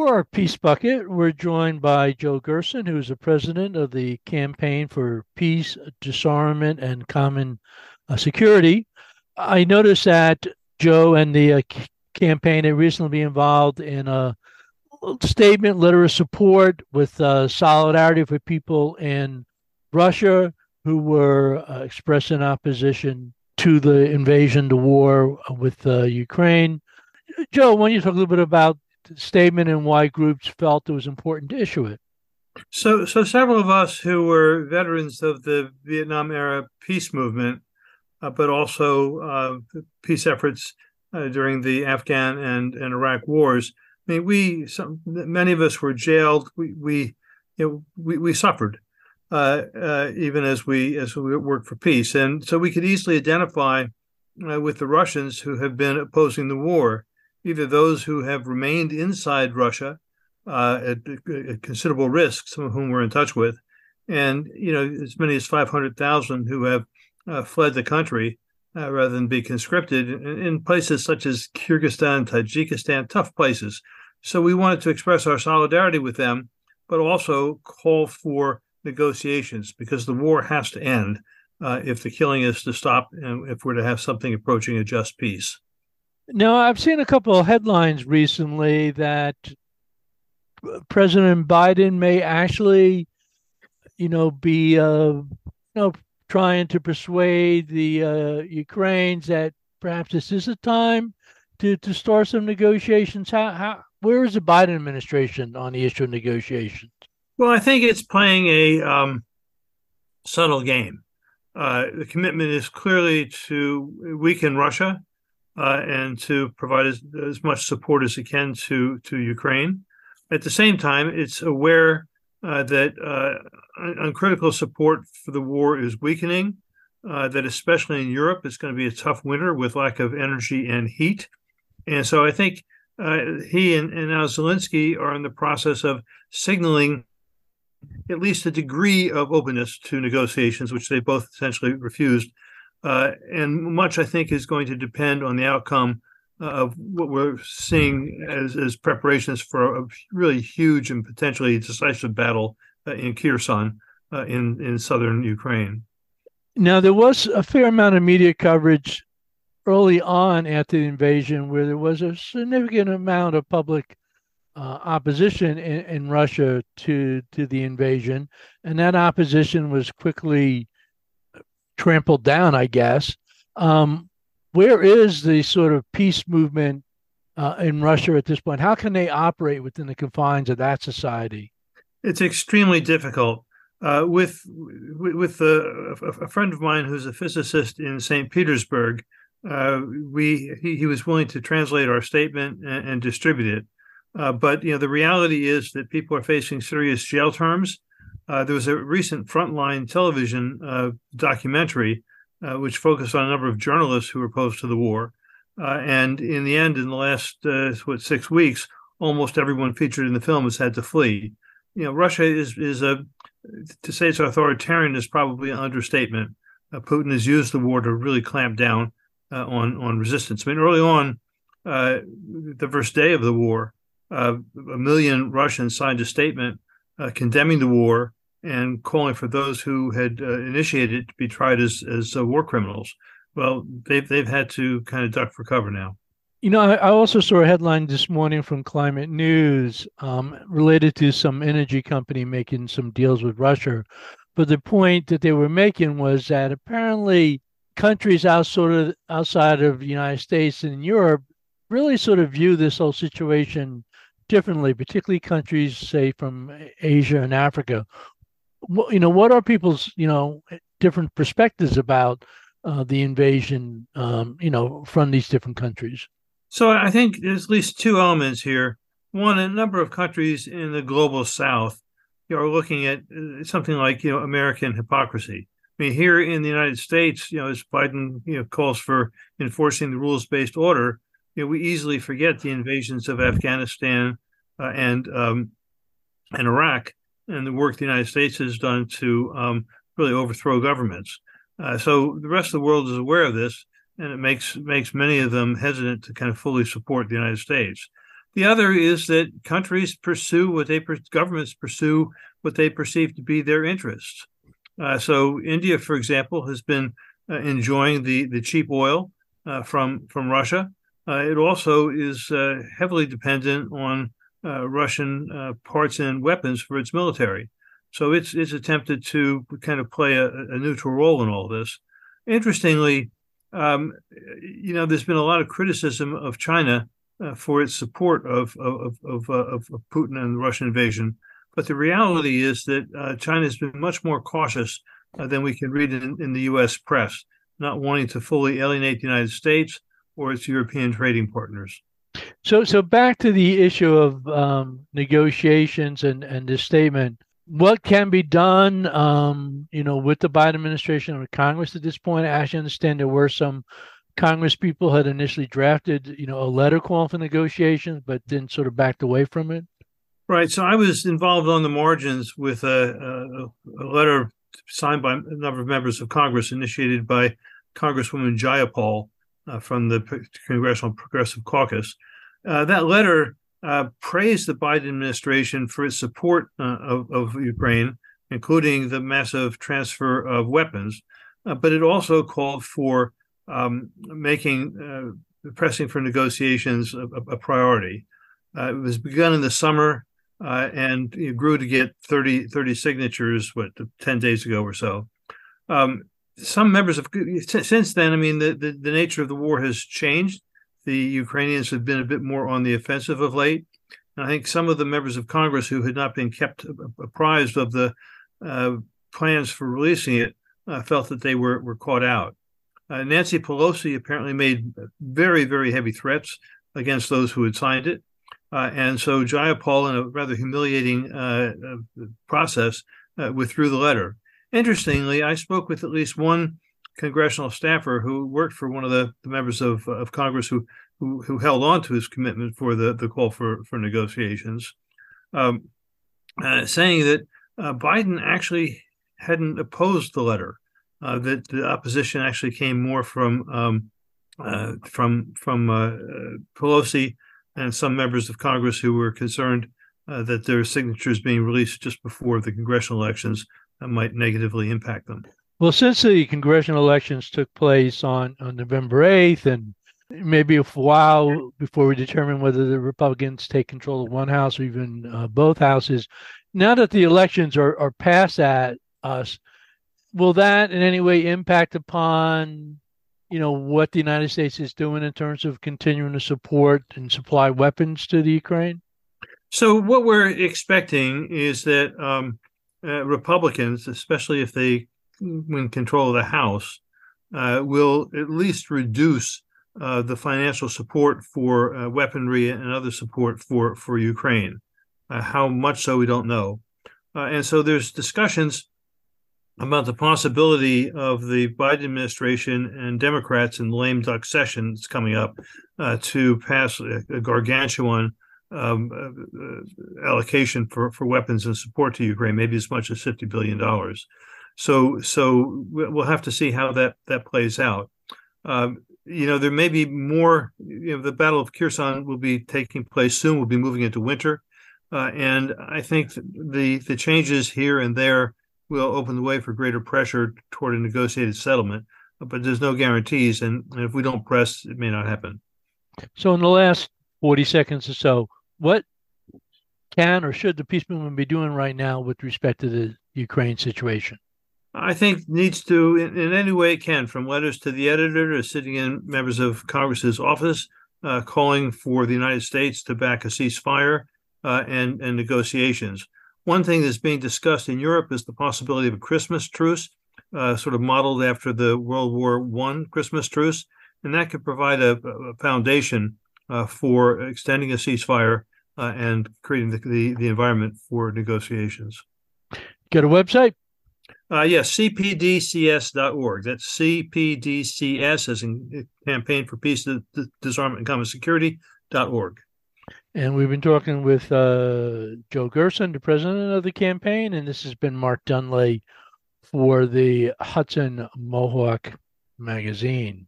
For our Peace Bucket, we're joined by Joe Gerson, who's the president of the Campaign for Peace, Disarmament, and Common uh, Security. I noticed that Joe and the uh, campaign had recently been involved in a statement, letter of support with uh, solidarity for people in Russia who were uh, expressing opposition to the invasion, the war with uh, Ukraine. Joe, why don't you talk a little bit about statement and why groups felt it was important to issue it? So, so several of us who were veterans of the Vietnam era peace movement, uh, but also uh, peace efforts uh, during the Afghan and, and Iraq wars. I mean, we some, many of us were jailed. We we you know, we, we suffered uh, uh, even as we as we work for peace, and so we could easily identify uh, with the Russians who have been opposing the war, either those who have remained inside Russia uh, at, at, considerable risk, some of whom we're in touch with, and you know as many as five hundred thousand who have uh, fled the country uh, rather than be conscripted in, in, places such as Kyrgyzstan, Tajikistan, tough places. So we wanted to express our solidarity with them, but also call for negotiations because the war has to end uh, if the killing is to stop and if we're to have something approaching a just peace. Now, I've seen a couple of headlines recently that President Biden may actually, you know, be, uh, you know, trying to persuade the uh, Ukrainians that perhaps this is a time to, to start some negotiations. How, how where is the Biden administration on the issue of negotiations? Well, I think it's playing a um, subtle game. Uh, the commitment is clearly to weaken Russia uh, and to provide as, as, much support as it can to to Ukraine. At the same time, it's aware uh, that uh, uncritical support for the war is weakening, uh, that especially in Europe, it's going to be a tough winter with lack of energy and heat. And so I think uh, he and, and now Zelensky are in the process of signaling at least a degree of openness to negotiations, which they both essentially refused. Uh, and much, I think, is going to depend on the outcome of what we're seeing as, as preparations for a really huge and potentially decisive battle uh, in Kherson uh, in in southern Ukraine. Now, there was a fair amount of media coverage early on after the invasion, where there was a significant amount of public uh, opposition in, in, Russia to to the invasion, and that opposition was quickly trampled down, I guess. Um, where is the sort of peace movement uh, in Russia at this point? How can they operate within the confines of that society? It's extremely difficult. Uh, with with a, a, friend of mine who's a physicist in St. Petersburg, uh, we he, he, was willing to translate our statement and, and distribute it. Uh, but you know the reality is that people are facing serious jail terms. Uh, there was a recent Frontline television uh, documentary uh, which focused on a number of journalists who were opposed to the war. Uh, and in the end, in the last uh, what six weeks, almost everyone featured in the film has had to flee. You know, Russia is is a to say it's authoritarian is probably an understatement. Uh, Putin has used the war to really clamp down uh, on on resistance. I mean, early on, uh, the first day of the war, a million Russians signed a statement condemning the war and calling for those who had uh, initiated it to be tried as as uh, war criminals. Well, they've they've had to kind of duck for cover now. You know, I, also saw a headline this morning from Climate News um, related to some energy company making some deals with Russia. But the point that they were making was that apparently countries outside of, outside of the United States and Europe really sort of view this whole situation differently, particularly countries, say, from Asia and Africa, you know, what are people's, you know, different perspectives about uh, the invasion, um, you know, from these different countries? So I think there's at least two elements here. One, a number of countries in the global south are looking at uh, something like, you know, American hypocrisy. I mean, here in the United States, you know, as Biden, you know, calls for enforcing the rules-based order, you know, we easily forget the invasions of Afghanistan uh, and um, and Iraq and the work the United States has done to um, really overthrow governments. Uh, so the rest of the world is aware of this, and it makes makes many of them hesitant to kind of fully support the United States. The other is that countries pursue what they governments pursue what they perceive to be their interests. Uh, so India, for example, has been uh, enjoying the the cheap oil uh, from from Russia. Uh, it also is uh, heavily dependent on uh, Russian parts and weapons for its military. So it's it's attempted to kind of play a, a neutral role in all this. Interestingly, um, you know, there's been a lot of criticism of China uh, for its support of of of, uh, of, of Putin and the Russian invasion, but the reality is that uh, China has been much more cautious uh, than we can read in, in the U.S. press, not wanting to fully alienate the United States or its European trading partners. So, so back to the issue of um, negotiations and and this statement what can be done, um, you know, with the Biden administration or Congress at this point? I actually understand there were some Congress people had initially drafted, you know, a letter calling for negotiations, but then sort of backed away from it. Right. So I was involved on the margins with a, a, a letter signed by a number of members of Congress, initiated by Congresswoman Jayapal uh, from the Congressional Progressive Caucus. Uh, that letter uh, praised the Biden administration for its support uh, of, of, Ukraine, including the massive transfer of weapons, uh, but it also called for um, making pressing for negotiations a, a priority. It was begun in the summer and it grew to get 30, 30 signatures, what, 10 days ago or so. Um, some members of since then, I mean, the, the, the nature of the war has changed the Ukrainians have been a bit more on the offensive of late. And I think some of the members of Congress who had not been kept apprised of the uh, plans for releasing it uh, felt that they were, were caught out. Uh, Nancy Pelosi apparently made very, very heavy threats against those who had signed it. Uh, and so Jayapal, in a rather humiliating uh, uh, process, withdrew the letter. Interestingly, I spoke with at least one congressional staffer who worked for one of the, the members of, of Congress who, who, who held on to his commitment for the, the call for for negotiations, um, uh, saying that uh, Biden actually hadn't opposed the letter. Uh, that the opposition actually came more from um, uh, from from uh, Pelosi and some members of Congress who were concerned uh, that their signatures being released just before the congressional elections might negatively impact them. Well, since the congressional elections took place on, on November 8th, and maybe a while before we determine whether the Republicans take control of one house or even uh, both houses, now that the elections are, are past at us, will that in any way impact upon you know what the United States is doing in terms of continuing to support and supply weapons to the Ukraine? So what we're expecting is that um, uh, Republicans, especially if they win control of the House, uh, will at least reduce uh, the financial support for uh, weaponry and other support for for Ukraine. Uh, how much so we don't know, uh, and so there's discussions about the possibility of the Biden administration and Democrats in the lame duck session that's coming up uh, to pass a, gargantuan um, allocation for, for weapons and support to Ukraine, maybe as much as fifty billion dollars. So so we'll have to see how that that plays out. Um, you know, there may be more. You know, the Battle of Kherson will be taking place soon. We'll be moving into winter, uh, and I think the the changes here and there will open the way for greater pressure toward a negotiated settlement. But there's no guarantees, and, and if we don't press, it may not happen. So, in the last 40 seconds or so, what can or should the peace movement be doing right now with respect to the Ukraine situation? I think needs to, in, in, any way it can, from letters to the editor to sitting in members of Congress's office, uh, calling for the United States to back a ceasefire uh, and, and negotiations. One thing that's being discussed in Europe is the possibility of a Christmas truce, uh, sort of modeled after the World War One Christmas truce, and that could provide a, a foundation uh, for extending a ceasefire uh, and creating the, the, the environment for negotiations. Get a website? Uh, yes, cpdcs.org. That's CPDCS as in Campaign for Peace, Disarmament, and Common Security.org. And we've been talking with uh, Joe Gerson, the president of the campaign, and this has been Mark Dunlea for the Hudson Mohawk magazine.